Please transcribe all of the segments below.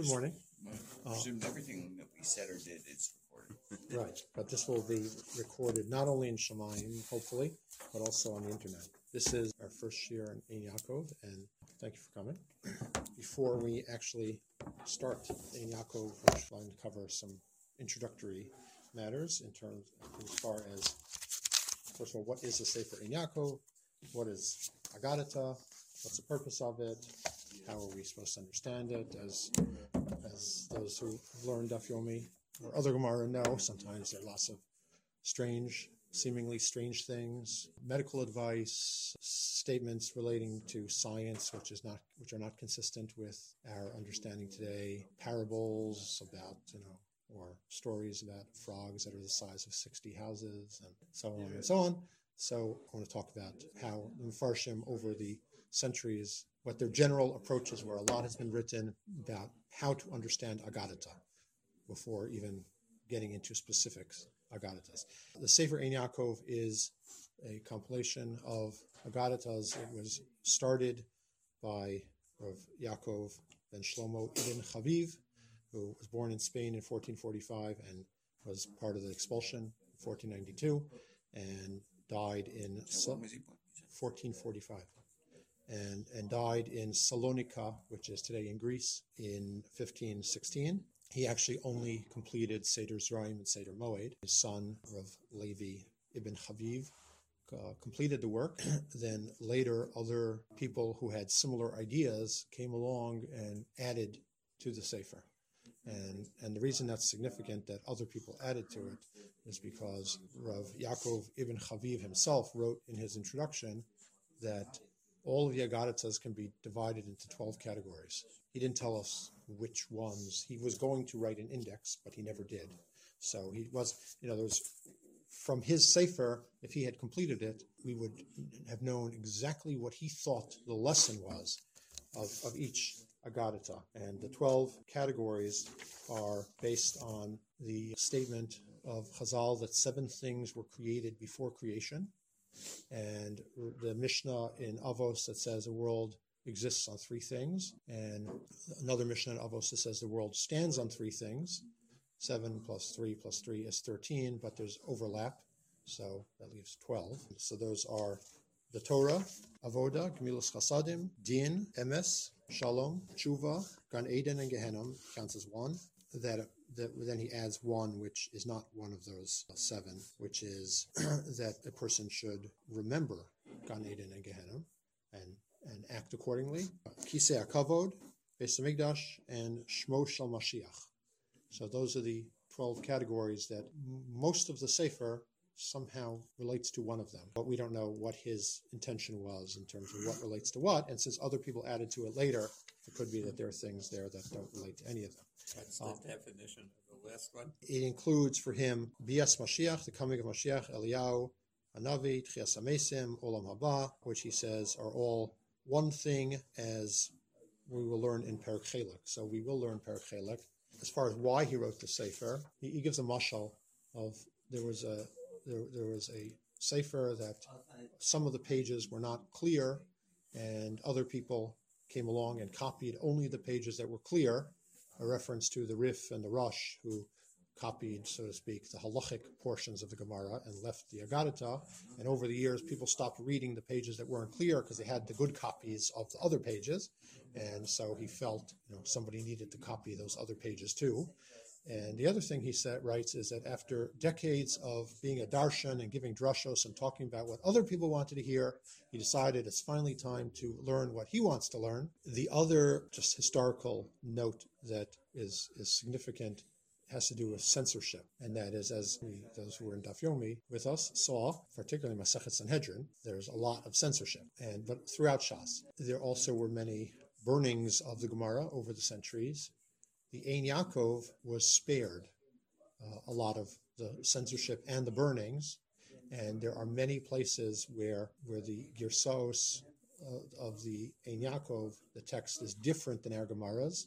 Good morning. I presume everything that we said or did is recorded. Right, but this will be recorded not only in Shemayim, hopefully, but also on the internet. This is our first year in Ein Yaakov, and thank you for coming. Before we actually start Ein Yaakov, we're going to cover some introductory matters in terms as far as first of all, what is a Sefer Ein Yaakov? What is Agadata? What's the purpose of it? How are we supposed to understand it? As as those who have learned Daf Yomi or other Gemara know, sometimes there are lots of strange, seemingly strange things, medical advice, statements relating to science, which is not which are not consistent with our understanding today, parables about you know or stories about frogs that are the size of 60 houses and so on and so on. So I want to talk about how the Mepharshim over the centuries, what their general approaches were. A lot has been written about how to understand Agadata before even getting into specifics Agadatas. The Sefer Ein Yaakov is a compilation of Agadatas. It was started by Rav Yaakov ben Shlomo ibn Chaviv, who was born in Spain in 1445 and was part of the expulsion in 1492 and died in When was he born? 1445 and, and died in Salonika, which is today in Greece, in 1516. He actually only completed Seder Zraim and Seder Moed. His son, Rav Levi ibn Chaviv, uh, completed the work. then later, other people who had similar ideas came along and added to the Sefer. And, and the reason that's significant that other people added to it is because Rav Yaakov ibn Chaviv himself wrote in his introduction that all of the Agadatas can be divided into 12 categories. He didn't tell us which ones. He was going to write an index, but he never did. So he was, you know, there was, from his Sefer, if he had completed it, we would have known exactly what he thought the lesson was of, of each Agadata. And the 12 categories are based on the statement of Chazal that seven things were created before creation and the Mishnah in Avos that says the world exists on three things, and another Mishnah in Avos that says the world stands on three things. Seven plus three plus three is 13, but there's overlap, so that leaves 12. So those are the Torah, Avoda, Gemilas Chasadim, Din, Emes, Shalom, Tshuva, Gan Eden, and Gehenim counts as one. That that then he adds one, which is not one of those seven, which is that a person should remember Gan Eden and Gehenna and, and act accordingly. Kisei Akavod, Beis Hamikdash, and Shmo Shel Mashiach. So those are the 12 categories that most of the Sefer somehow relates to one of them. But we don't know what his intention was in terms of what relates to what. And since other people added to it later, it could be that there are things there that don't relate to any of them. What's the um, definition of the last one? It includes for him Bias Mashiach, the coming of Mashiach, Eliyahu, Hanavi, Tchias Amesim, Olam Haba, which he says are all one thing as we will learn in Perakhelik. So we will learn Perakhelik As far as why he wrote the Sefer, he, he gives a mashal of there was a there, there was a Sefer that some of the pages were not clear, and other people came along and copied only the pages that were clear, a reference to the Rif and the Rosh, who copied, so to speak, the halachic portions of the Gemara and left the Agadata. And over the years, people stopped reading the pages that weren't clear because they had the good copies of the other pages. And so he felt, you know, somebody needed to copy those other pages too. And the other thing he said, writes is that after decades of being a darshan and giving drushos and talking about what other people wanted to hear, he decided it's finally time to learn what he wants to learn. The other just historical note that is, is significant has to do with censorship, and that is, as we, those who were in Daf Yomi with us saw, particularly Masachet Sanhedrin, there's a lot of censorship, and but throughout Shas, there also were many burnings of the Gemara over the centuries. The Ein Yaakov was spared uh, a lot of the censorship and the burnings, and there are many places where where the Girsos uh, of the Ein Yaakov, the text is different than our Gemaras,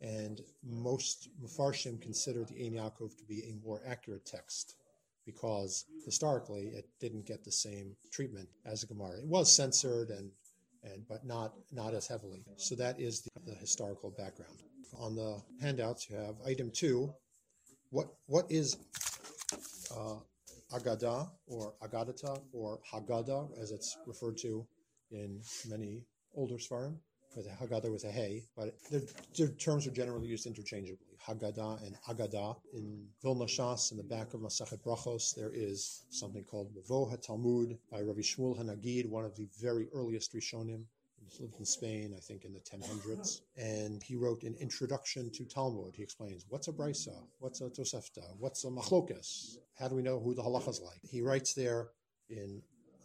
and most Mefarshim consider the Ein Yaakov to be a more accurate text because historically it didn't get the same treatment as the Gemara. It was censored and and but not not as heavily. So that is the, the historical background. On the handouts, you have item two. What what is uh, Agada or Agadata or Haggadah, as it's referred to in many older Svarim, with a Haggadah with a hey, but their terms are generally used interchangeably. Haggadah and Agadah. In Vilna Shas, in the back of Masachet Brachos, there is something called Mevo HaTalmud by Rabbi Shmuel Hanagid, one of the very earliest Rishonim. Lived in Spain, I think, in the 1000s. And he wrote an introduction to Talmud. He explains what's a brisa, what's a tosefta, what's a machlokas, how do we know who the halacha is like? He writes there in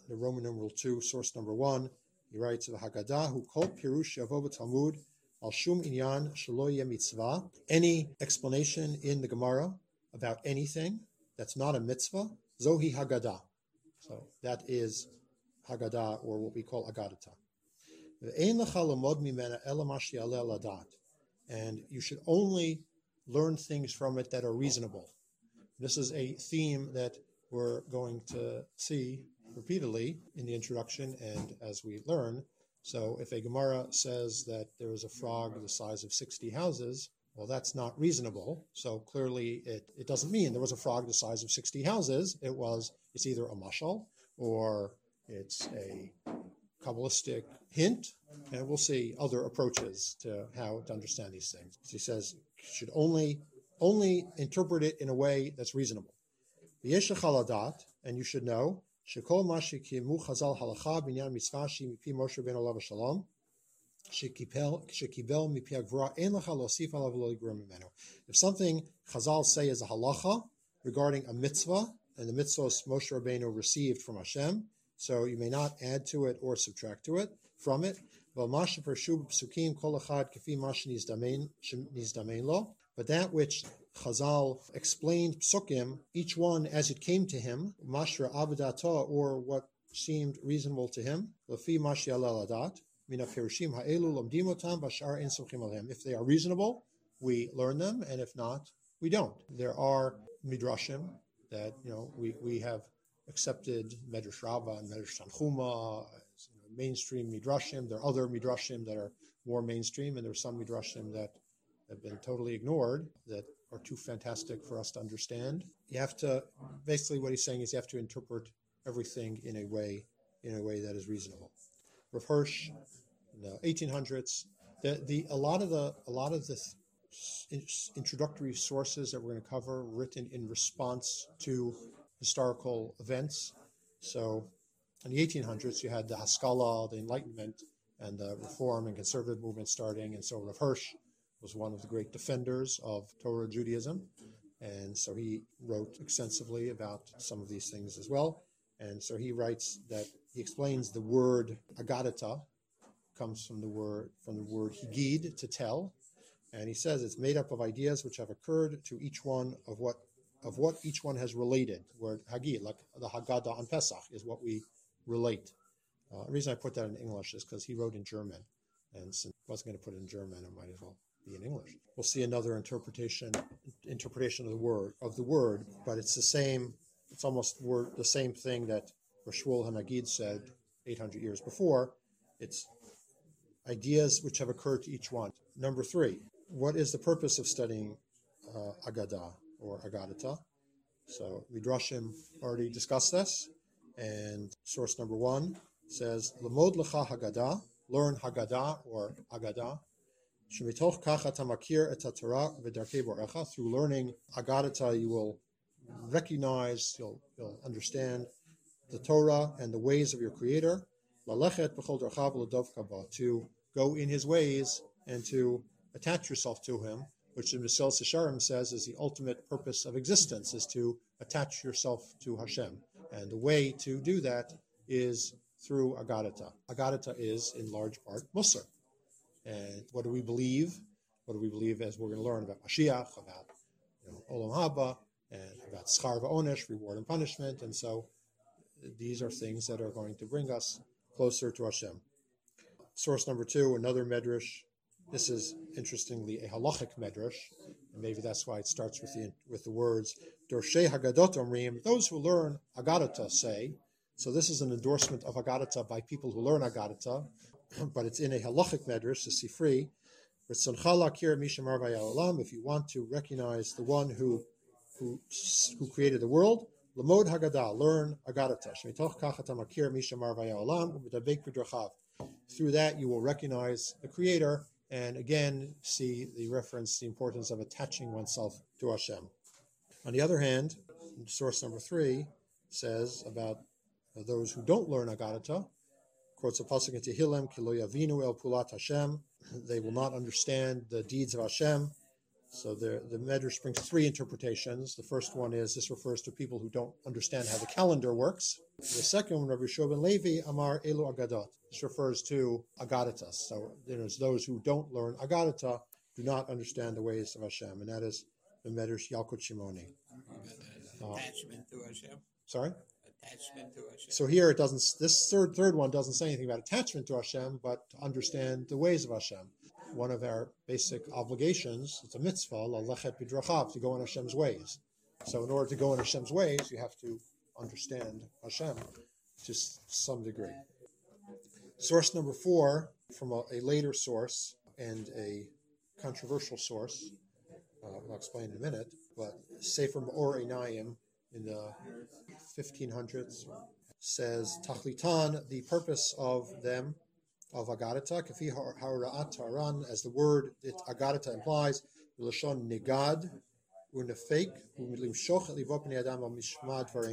the Roman numeral 2, source number 1, he writes, a Haggadah who kol pirush yavo Talmud al shum inyan shelo mitzvah. Any explanation in the Gemara about anything that's not a mitzvah, zohi Haggadah. So that is Haggadah, or what we call Agadata. And you should only learn things from it that are reasonable. This is a theme that we're going to see repeatedly in the introduction and as we learn. So if a Gemara says that there is a frog the size of 60 houses, well, that's not reasonable. So clearly it, it doesn't mean there was a frog the size of 60 houses. It was, it's either a mashal or it's a Kabbalistic hint, and we'll see other approaches to how to understand these things. He says should only only interpret it in a way that's reasonable. And you should know if something Chazal say is a halacha regarding a mitzvah, and the mitzvahs Moshe Rabbeinu received from Hashem, so you may not add to it or subtract to it from it. But that which Chazal explained psukim, each one as it came to him, mashra abadata, or what seemed reasonable to him, lafi mashi aladat, mina pirushim ha'elu lomdimotam bashar in If they are reasonable, we learn them, and if not, we don't. There are midrashim that you know we, we have accepted Medrash Rabbah and Medrash Tanchuma, mainstream midrashim. There are other midrashim that are more mainstream, and there are some midrashim that have been totally ignored that are too fantastic for us to understand. You have to basically what he's saying is you have to interpret everything in a way in a way that is reasonable. Rav Hirsch, in the 1800s, the, the a lot of the a lot of the introductory sources that we're going to cover written in response to historical events. So, in the 1800s, you had the Haskalah, the Enlightenment, and the Reform and Conservative movement starting, and so Rav Hirsch was one of the great defenders of Torah Judaism. And so he wrote extensively about some of these things as well. And so he writes that he explains the word agadata comes from the word from the word higid to tell. And he says it's made up of ideas which have occurred to each one of what of what each one has related. Word hagid, like the Haggadah on Pesach, is what we relate. Uh, the reason I put that in English is because he wrote in German, and since I wasn't going to put it in German, it might as well be in English. We'll see another interpretation interpretation of the word of the word, but it's the same. It's almost word the same thing that Rashul Hanagid said 800 years before. It's ideas which have occurred to each one. Number three, what is the purpose of studying uh, Agadah or Agadata? So Midrashim already discussed this, and source number one says Lamod Lecha Haggadah, learn Haggadah or Agadah through learning Agadata, you will recognize, you'll, you'll understand the Torah and the ways of your Creator. To go in His ways and to attach yourself to Him, which the Mesilas Yesharim says is the ultimate purpose of existence, is to attach yourself to Hashem. And the way to do that is through Agadata. Agadata is, in large part, Musar. And what do we believe? What do we believe as we're going to learn about Mashiach, about you know, Olam Haba, and about Schar Onesh, reward and punishment. And so these are things that are going to bring us closer to Hashem. Source number two, another medrash. This is interestingly a halachic medrash, and maybe that's why it starts with the with the words Dorshei Hagadot Omrim. Those who learn Agadata say. So this is an endorsement of Agadata by people who learn Agadata, but it's in a halachic medrash, the Sifri, If you want to recognize the one who who who created the world, Lamod Haggadah, learn Agadata. Through that, you will recognize the Creator, and again, see the reference, the importance of attaching oneself to Hashem. On the other hand, source number three says about those who don't learn Agadata, quotes a pasuk in Tehillim, Kilo Yavinu El Pulat Hashem. They will not understand the deeds of Hashem. So the, the Medrash brings three interpretations. The first one is this refers to people who don't understand how the calendar works. The second one, Rabbi Shobin Levi, Amar Elu Agadot. This refers to Agadatas. So there's those who don't learn Agadata, do not understand the ways of Hashem, and that is the Medrash Yalkut Shimoni. Uh, attachment to Hashem. Sorry? Attachment to Hashem. So here it doesn't. This third third one doesn't say anything about attachment to Hashem, but to understand the ways of Hashem. One of our basic obligations, it's a mitzvah, to go in Hashem's ways. So in order to go in Hashem's ways, you have to understand Hashem to some degree. Source number four, from a, a later source and a controversial source, uh, I'll explain in a minute, but Sefer Maor in the 1500s says Tachlitan, the purpose of them, of Agadata, Kafi Hara'at Taran, as the word it Agadata implies, Lashon Negad,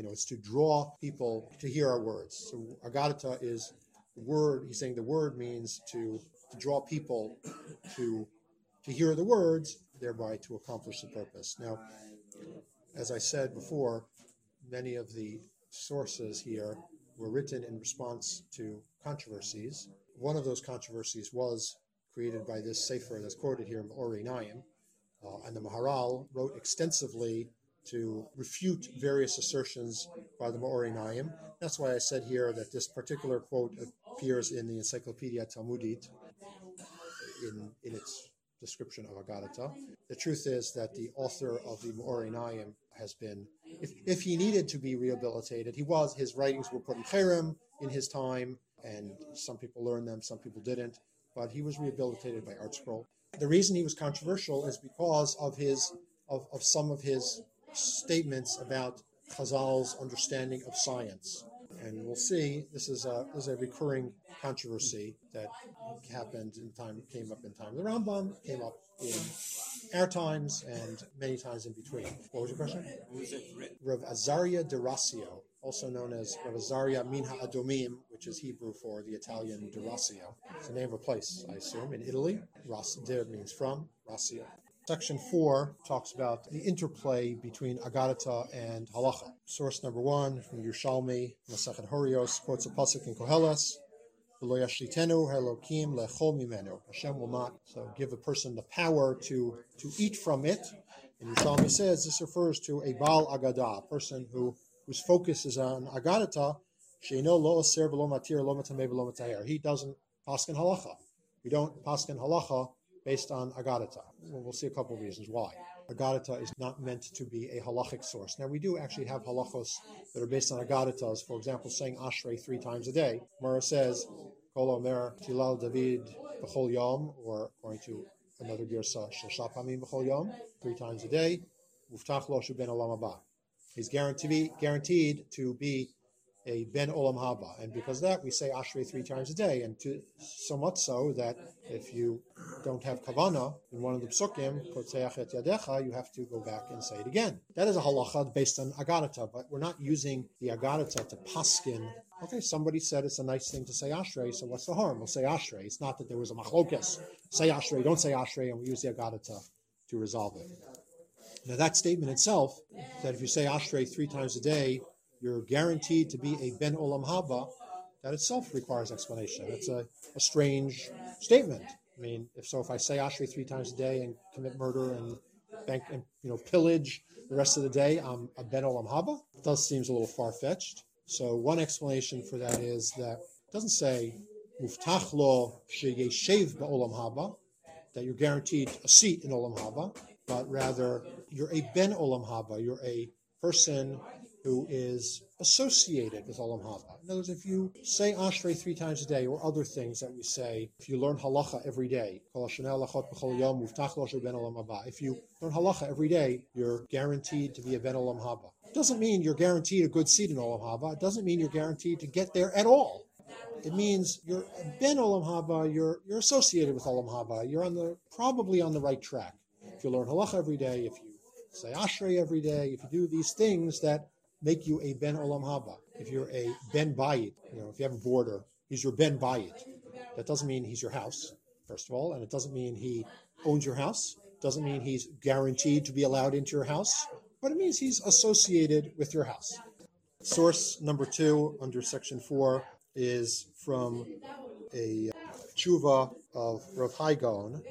it's to draw people to hear our words. So Agadata is the word, he's saying the word means to, to draw people to to hear the words, thereby to accomplish the purpose. Now, as I said before, many of the sources here were written in response to controversies. One of those controversies was created by this sefer that's quoted here, Ori Naim, uh, and the Maharal wrote extensively to refute various assertions by the Me'or Einayim. That's why I said here that this particular quote appears in the Encyclopedia Talmudit in, in its description of Agadata. The truth is that the author of the Me'or Einayim has been, if, if he needed to be rehabilitated, he was, his writings were put in Cherem in his time, and some people learned them, some people didn't, but he was rehabilitated by Art ArtScroll. The reason he was controversial is because of his, of, of some of his statements about Chazal's understanding of science. And we'll see, this is a, this is a recurring controversy that happened in time, came up in time. The Rambam came up in our times and many times in between. What was your question? Who's it written? Rav Azaria de Rossi, also known as Rav Azaria Minha Adomim, which is Hebrew for the Italian de Rossi. It's the name of a place, I assume, in Italy. Ras de means from, Rasio. Section 4 talks about the interplay between Agadata and Halacha. Source number one from Yerushalmi, Masachet Horios, quotes a pasuk in Koheles. Hashem will not so give a person the power to, to eat from it. And Yerushalmi says this refers to a Baal Agada, a person who whose focus is on Agadata, sheino lo v'lo matir lo. He doesn't paskin halacha. We don't paskin halacha based on Agadata. Well, see a couple of reasons why. Agadata is not meant to be a halachic source. Now, we do actually have halachos that are based on Agadatas, for example, saying Ashrei three times a day. Mara says, Kol Omer Tilal David B'chol Yom, or according to another Girsa, Shashap Hamim B'chol Yom, three times a day. Uftach Lo Ben Olam. He's guaranteed, guaranteed to be a Ben Olam Haba. And because of that, we say Ashrei three times a day. And to, so much so that if you don't have Kavana in one of the psukim, Yadecha, you have to go back and say it again. That is a halacha based on Agadata, but we're not using the Agadata to paskin. Okay, somebody said it's a nice thing to say Ashrei, so what's the harm? We'll say Ashrei. It's not that there was a machlokas. Say Ashrei, don't say Ashrei, and we use the Agadata to resolve it. Now, that statement itself, that if you say Ashrei three times a day, you're guaranteed to be a Ben Olam Haba, that itself requires explanation. It's a, a strange statement. I mean, if so, if I say Ashrei three times a day and commit murder and bank and you know pillage the rest of the day, I'm a Ben Olam Haba. It does seems a little far fetched. So one explanation for that is that it doesn't say Muftach lo sheyeshev be'olam haba, that you're guaranteed a seat in olam haba, but rather you're a ben olam haba. You're a person who is associated with Olam Haba. In other words, if you say Ashrei three times a day or other things that we say, if you learn halacha every day, if you learn halacha every day, you're guaranteed to be a Ben Olam Haba. It doesn't mean you're guaranteed a good seat in Olam Haba. It doesn't mean you're guaranteed to get there at all. It means you're Ben Olam Haba, you're, you're associated with Olam Haba, you're on the probably on the right track. If you learn halacha every day, if you say Ashrei every day, if you do these things that make you a Ben Olam Haba. If you're a Ben Bayit, you know, if you have a border, he's your Ben Bayit. That doesn't mean he's your house, first of all, and it doesn't mean he owns your house. Doesn't mean he's guaranteed to be allowed into your house, but it means he's associated with your house. Source number two under section four is from a tshuva of Rav Hai Gaon.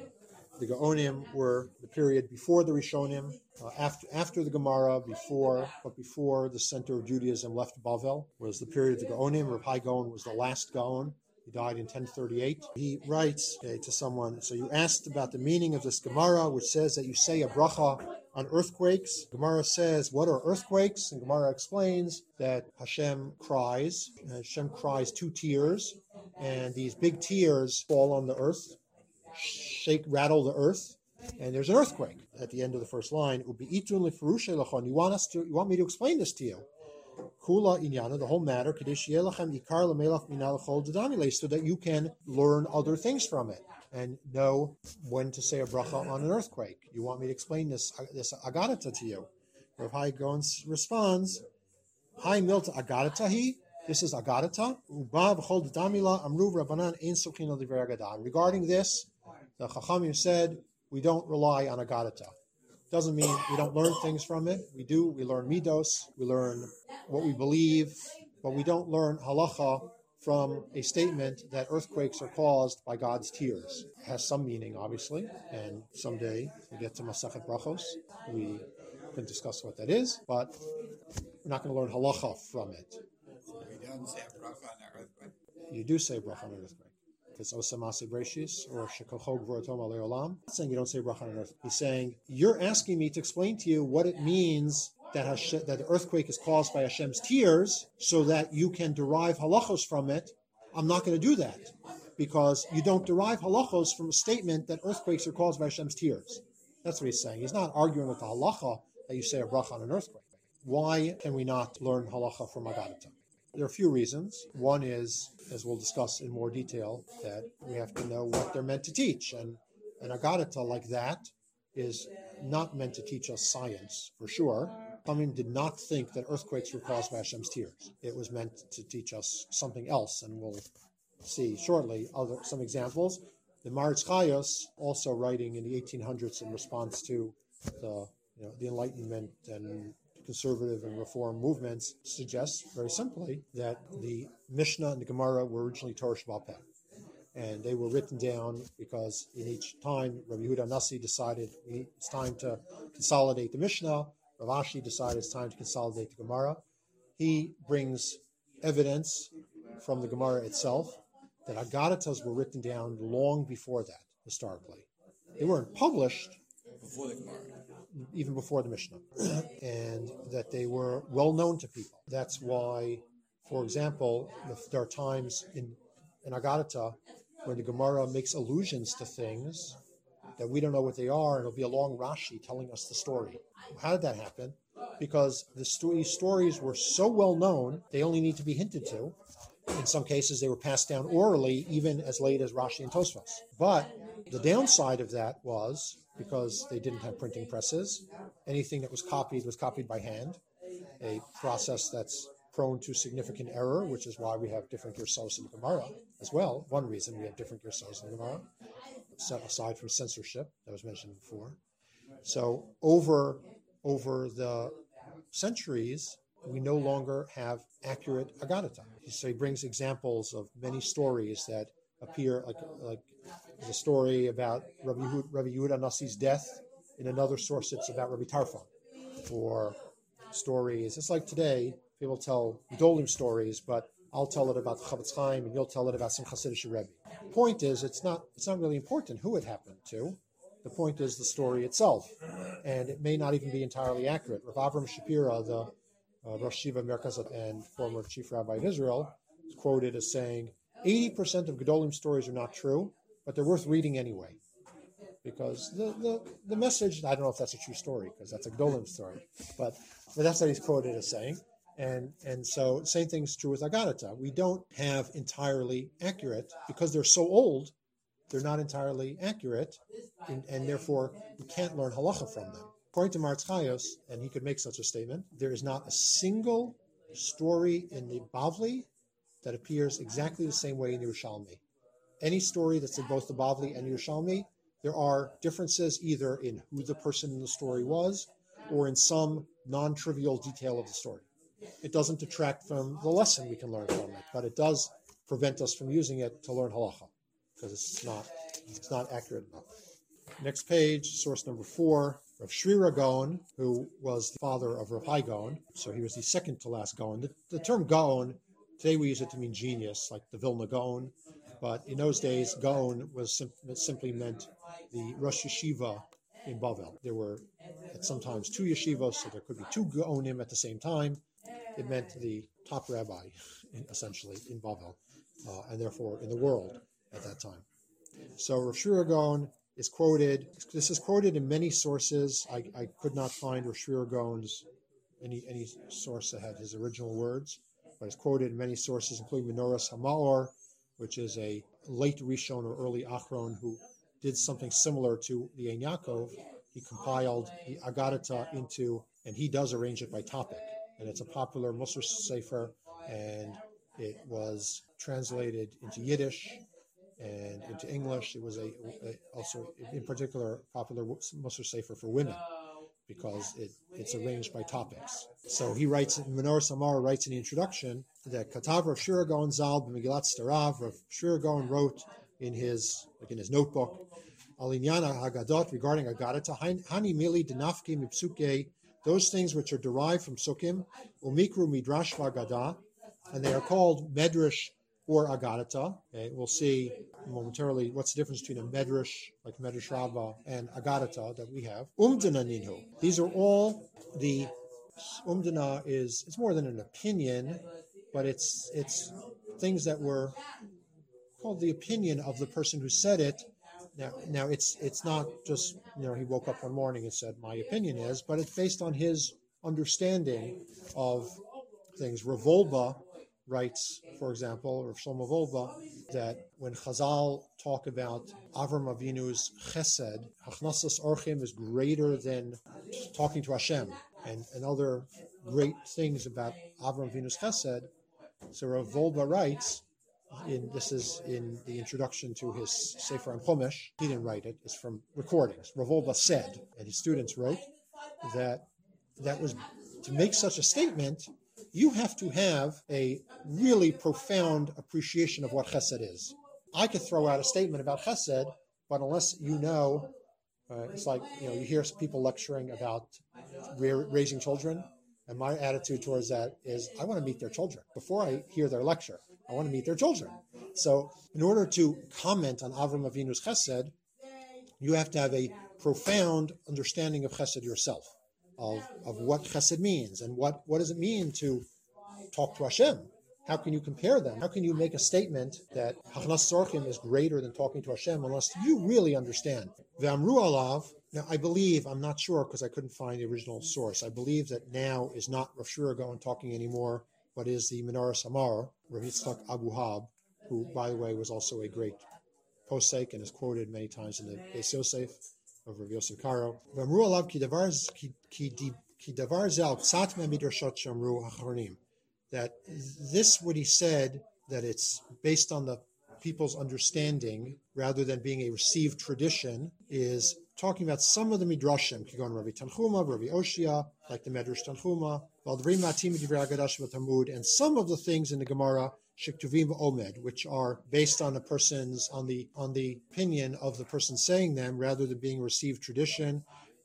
The Gaonim were the period before the Rishonim, uh, after after the Gemara, before but before the center of Judaism left Bavel, was the period of the Gaonim. Rav Hai Gaon was the last Gaon. He died in 1038. He writes okay, to someone, so you asked about the meaning of this Gemara, which says that you say a bracha on earthquakes. Gemara says, what are earthquakes? And Gemara explains that Hashem cries. Hashem cries two tears, and these big tears fall on the earth, shake, rattle the earth, and there's an earthquake at the end of the first line. You want us to? You want me to explain this to you? Kula inyana, the whole matter, so that you can learn other things from it and know when to say a bracha on an earthquake. You want me to explain this this agadata to you? Rav Hai Gaon responds, Hi milta agadata he. This is sokin Regarding this, the Chachamim said we don't rely on agadata. Doesn't mean we don't learn things from it. We do. We learn midos. We learn what we believe, but we don't learn halacha from a statement that earthquakes are caused by God's tears. It has some meaning, obviously, and someday we get to Masachet Brachos. We can discuss what that is, but we're not going to learn halacha from it. We don't say bracha on the earthquake. You do say bracha on earthquake it's Osamase Breshis or Shekochog. Not saying you don't say bracha on earth. He's saying you're asking me to explain to you what it means that Hashem, that the earthquake is caused by Hashem's tears, so that you can derive halachos from it. I'm not going to do that because you don't derive halachos from a statement that earthquakes are caused by Hashem's tears. That's what he's saying. He's not arguing with the halacha that you say a bracha on an earthquake. Why can we not learn halacha from Agadata? There are a few reasons. One is, as we'll discuss in more detail, that we have to know what they're meant to teach. And an agadata like that is not meant to teach us science, for sure. Chachamim did not think that earthquakes were caused by Hashem's tears. It was meant to teach us something else, and we'll see shortly other some examples. The Maritz Chayos, also writing in the 1800s in response to the you know, the Enlightenment and conservative and reform movements suggests very simply that the Mishnah and the Gemara were originally Torah Peh. And they were written down because in each time Rabbi Yehuda Nasi decided it's time to consolidate the Mishnah. Rav Ashi decided it's time to consolidate the Gemara. He brings evidence from the Gemara itself that Agadatas were written down long before that, historically. They weren't published Before the Gemara. Even before the Mishnah, and that they were well known to people. That's why, for example, there are times in in Agadata when the Gemara makes allusions to things that we don't know what they are, and it'll be a long Rashi telling us the story. How did that happen? Because the stories were so well known, they only need to be hinted to. In some cases, they were passed down orally, even as late as Rashi and Tosfos. But the downside of that was because they didn't have printing presses. Anything that was copied was copied by hand, a process that's prone to significant error, which is why we have different Gersos in the Gemara as well. One reason we have different Gersos in the Gemara, aside from censorship that was mentioned before. So over over the centuries, we no longer have accurate Agadata. So he brings examples of many stories that appear like like the story about Rabbi, Rabbi Yehuda Nasi's death. In another source, it's about Rabbi Tarfon. Or stories. It's like today, people tell Gedolim stories, but I'll tell it about the Chofetz Chaim and you'll tell it about some Hasidic Rebbe. Point is, it's not it's not really important who it happened to. The point is the story itself, and it may not even be entirely accurate. Rav Avram Shapira, the uh, Rosh Shiva Merkaz and former chief rabbi of Israel, is quoted as saying, 80% of Gedolim stories are not true, but they're worth reading anyway. Because the, the, the message, I don't know if that's a true story, because that's a Gedolim story, but, but that's what he's quoted as saying. And, and so, same thing's true with Agadata. We don't have entirely accurate, because they're so old, they're not entirely accurate, and, and therefore we can't learn halacha from them. According to Maratz Chayos, and he could make such a statement, there is not a single story in the Bavli that appears exactly the same way in the Yerushalmi. Any story that's in both the Bavli and Yerushalmi, there are differences either in who the person in the story was or in some non trivial detail of the story. It doesn't detract from the lesson we can learn from it, but it does prevent us from using it to learn halacha because it's not it's not accurate enough. Next page, source number four, Rav Shrira Gaon, who was the father of Rav Gaon. So he was the second to last Gaon. The, the term Gaon, today we use it to mean genius, like the Vilna Gaon. But in those days, Gaon was sim- simply meant the Rosh Yeshiva in Bavel. There were at sometimes two yeshivas, so there could be two Gaonim at the same time. It meant the top rabbi, essentially, in Bavel, uh, and therefore in the world at that time. So Rav Shrira Gaon is quoted. This is quoted in many sources. I, I could not find Rav Shrira Gaon's any any source that had his original words, but it's quoted in many sources, including Menoras Hamaor, which is a late Rishon or early Achron who did something similar to the Ein Yaakov. He compiled the Agadata into, and he does arrange it by topic, and it's a popular Musar Sefer, and it was translated into Yiddish and into English. It was a, a also, in particular, popular Musar Sefer for women because it, it's arranged by topics. So he writes, Menoras Hamaor writes in the introduction that Katav Rav Shrira Zal b'Megillat Starav, wrote in his, like in his notebook, Alinyana Hagadot regarding Agadata, Hani Mili Dinafki Mipsuke, those things which are derived from Sukkim, Umikru Midrash Vagada, and they are called Medrash or Agadata. Okay, we'll see momentarily what's the difference between a Medrash, like Medrash Rabbah, and Agadata that we have. Umdana Ninhu. These are all the Umdana is it's more than an opinion, but it's it's things that were called the opinion of the person who said it. Now, now it's it's not just you know he woke up one morning and said my opinion is, but it's based on his understanding of things. Revolba writes, for example, or Shlomo Wolbe, that when Chazal talk about Avram Avinu's chesed, Hachnasas Orchim is greater than talking to Hashem, and, and other great things about Avram Avinu's chesed. So Rav Wolbe writes, in, this is in the introduction to his Sefer on Chumash. He didn't write it; it's from recordings. Rav Volba said, and his students wrote that that was to make such a statement you have to have a really profound appreciation of what chesed is. I could throw out a statement about chesed, but unless you know, uh, it's like you know you hear people lecturing about raising children, and my attitude towards that is I want to meet their children before I hear their lecture. I want to meet their children. So, in order to comment on Avram Avinu's chesed, you have to have a profound understanding of chesed yourself of, of what chesed means and what, what does it mean to talk to Hashem. How can you compare them? How can you make a statement that Hachnas Sorchim is greater than talking to Hashem unless you really understand? V'amru alav. Now, I believe, I'm not sure because I couldn't find the original source. I believe that now is not Rav Shrira Gaon talking anymore, but is the Menoras Hamaor, Rav Yitzchak Abu Hab, who, by the way, was also a great posek and is quoted many times in the Beis Yosef of Rav Yosef Karo. That this, what he said, that it's based on the people's understanding rather than being a received tradition, is talking about some of the midrashim, Kigon Rabbi Tanchuma, Rabbi Oshia, like the Medrash Tanchuma, and some of the things in the Gemara Shiktuvim Omed, which are based on a person's on the on the opinion of the person saying them rather than being received tradition.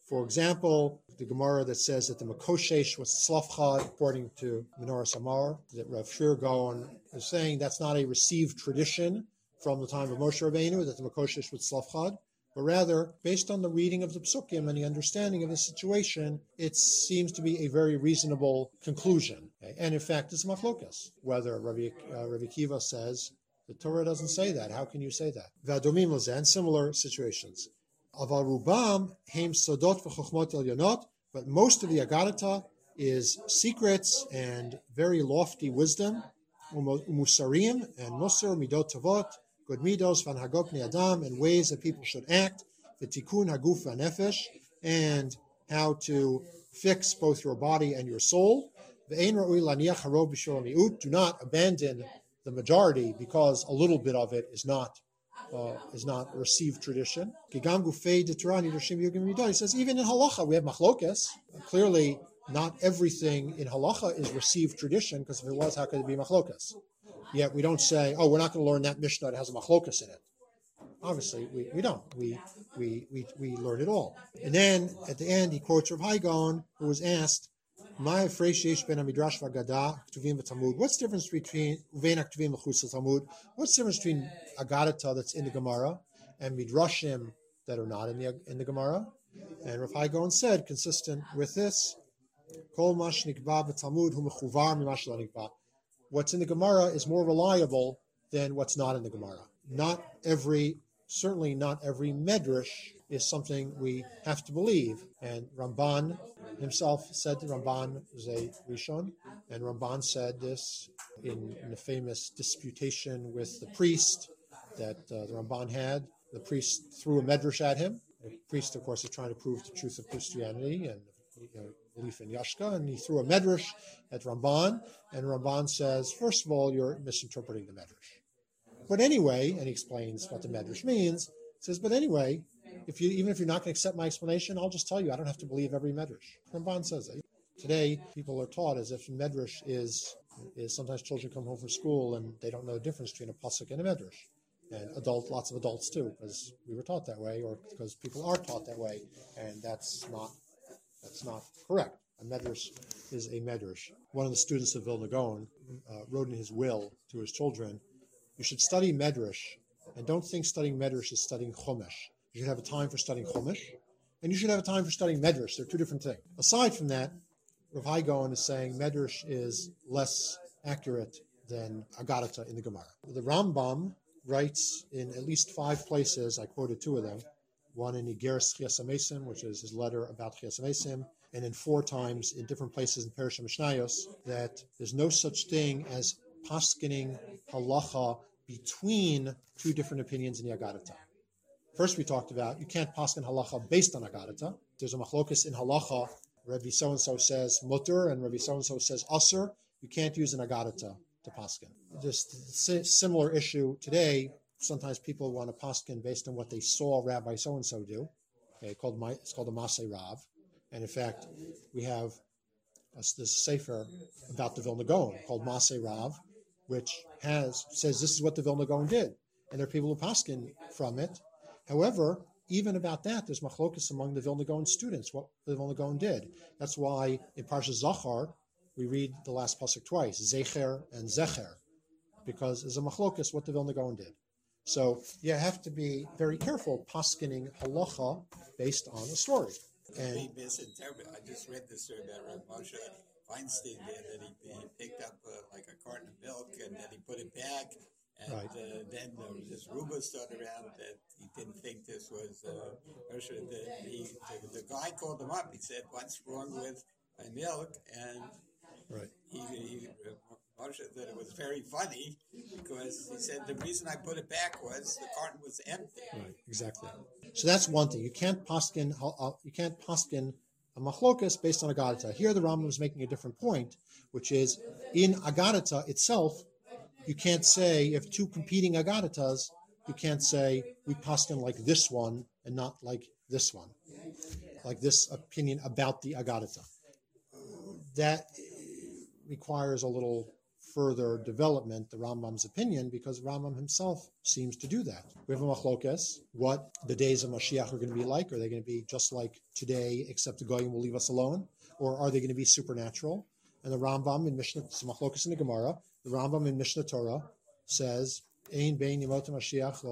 For example, the Gemara that says that the Makoshesh was Slavchad, according to Menoras Hamaor, that Rav Shrira Gaon is saying that's not a received tradition from the time of Moshe Rabbeinu, that the Makoshesh was Slavchad, but rather, based on the reading of the psukim and the understanding of the situation, it seems to be a very reasonable conclusion. And in fact, it's machlokas, whether Rabbi, uh, Rabbi Kiva says, the Torah doesn't say that. How can you say that? Vadomim and similar situations. Aval heim sodot elionot, but most of the Agadata is secrets and very lofty wisdom, umusarim and musar midot good midos van hagok adam, and ways that people should act, v'tikun haguf v'nefesh, and how to fix both your body and your soul. Do not abandon the majority because a little bit of it is not uh, is not received tradition. He says even in halacha we have machlokas. Clearly, not everything in halacha is received tradition because if it was, how could it be machlokas? Yet we don't say, oh, we're not going to learn that mishnah that has a machlokas in it. Obviously, we, we don't. We, we, we, we learn it all. And then at the end, he quotes Rav Hai Gaon, who was asked, my ben midrash vagada ktuvim v'tamud. What's the difference between What's the difference between Agadata that's in the Gemara and Midrashim that are not in the in the Gemara? And Rav Hai Gaon said, consistent with this, What's in the Gemara is more reliable than what's not in the Gemara. Not every, certainly not every medrash is something we have to believe. And Ramban himself said Ramban is a Rishon, and Ramban said this in, in the famous disputation with the priest that uh, the Ramban had. The priest threw a medrash at him. The priest, of course, is trying to prove the truth of Christianity and you know, belief in Yashka, and he threw a medrash at Ramban, and Ramban says, first of all, you're misinterpreting the medrash. But anyway, and he explains what the medrash means, says, but anyway, if you even if you're not going to accept my explanation, I'll just tell you I don't have to believe every medrash. Ramban says that. Today, people are taught as if medrash is is sometimes children come home from school and they don't know the difference between a pasuk and a medrash, and adult lots of adults too, because we were taught that way, or because people are taught that way, and that's not that's not correct. A medrash is a medrash. One of the students of Vilna Gaon uh, wrote in his will to his children, "You should study medrash, and don't think studying medrash is studying chumash." You should have a time for studying Chumash, and you should have a time for studying Medrash. They're two different things. Aside from that, Rav Gaon is saying Medrash is less accurate than Agadata in the Gemara. The Rambam writes in at least five places, I quoted two of them, one in Igeris Chiasamesim, which is his letter about Chiasamesim, and in four times in different places in Perish Mishnayos, that there's no such thing as paskening halacha between two different opinions in the Agadata. First, we talked about you can't paskin halacha based on agadata. There's a machlokus in halacha. Rabbi so and so says mutter, and Rabbi so and so says usher. You can't use an agadata to paskin. Just similar issue today. Sometimes people want to paskin based on what they saw Rabbi so and so do. Okay, called my, it's called a Maaseh Rav, and in fact, we have a, this sefer about the Vilna Gaon called Maaseh Rav, which has says this is what the Vilna Gaon did, and there are people who paskin from it However, even about that, there's machlokas among the Vilna Gaon students, what the Vilna Gaon did. That's why in Parsha Zachar, we read the last pasuk twice, Zecher and Zecher, because there's a machlokas what the Vilna Gaon did. So you have to be very careful paskening halacha based on a story. And I just read this story about Rav Moshe Feinstein there that he, he picked up uh, like a carton of milk and then he put it back and right. uh, then there was this rumor started around that he didn't think this was uh, The, the, the, guy called him up. He said, "What's wrong with my milk?" And right. he, he That it was very funny because he said the reason I put it back was the carton was empty. Right, exactly. So that's one thing. You can't poskin. Uh, you can't poskin a machlokas based on agadata. Here, the Rambam is making a different point, which is in agadata itself you can't say if two competing agadatas, you can't say we paskin like this one and not like this one, like this opinion about the agadata. That requires a little further development, the Rambam's opinion, because Rambam himself seems to do that. We have a machlokes, what the days of Mashiach are going to be like. Are they going to be just like today, except the Goyim will leave us alone? Or are they going to be supernatural? And the Rambam in Mishnah, machlokes in the Gemara, the Rambam in Mishnah Torah says Ein bein Mashiach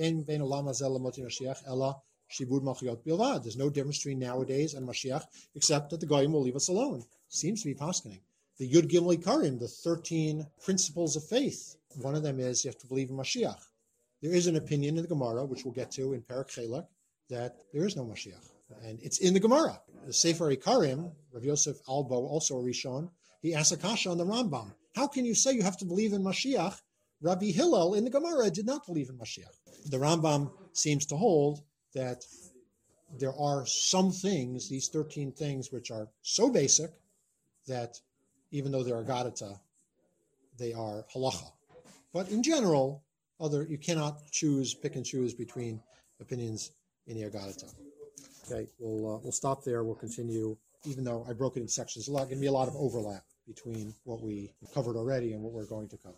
ein bein olam hazeh lemot Mashiach ella shibud malchiyot bilvad. There's no difference between nowadays and Mashiach except that the goyim will leave us alone. Seems to be poskening. The Yud Gimel Karim, the thirteen principles of faith. One of them is you have to believe in Mashiach. There is an opinion in the Gemara, which we'll get to in Parak Chelak, that there is no Mashiach, and it's in the Gemara. The Sefer Karim, Rav Yosef Albo, also a Rishon, he asks a kasha on the Rambam. How can you say you have to believe in Mashiach? Rabbi Hillel in the Gemara did not believe in Mashiach. The Rambam seems to hold that there are some things, these 13 things, which are so basic that even though they're agadata, they are halacha. But in general, other you cannot choose, pick and choose between opinions in the agadata. Okay, we'll uh, we'll stop there. We'll continue, even though I broke it in sections. There's going to be a lot of overlap between what we covered already and what we're going to cover.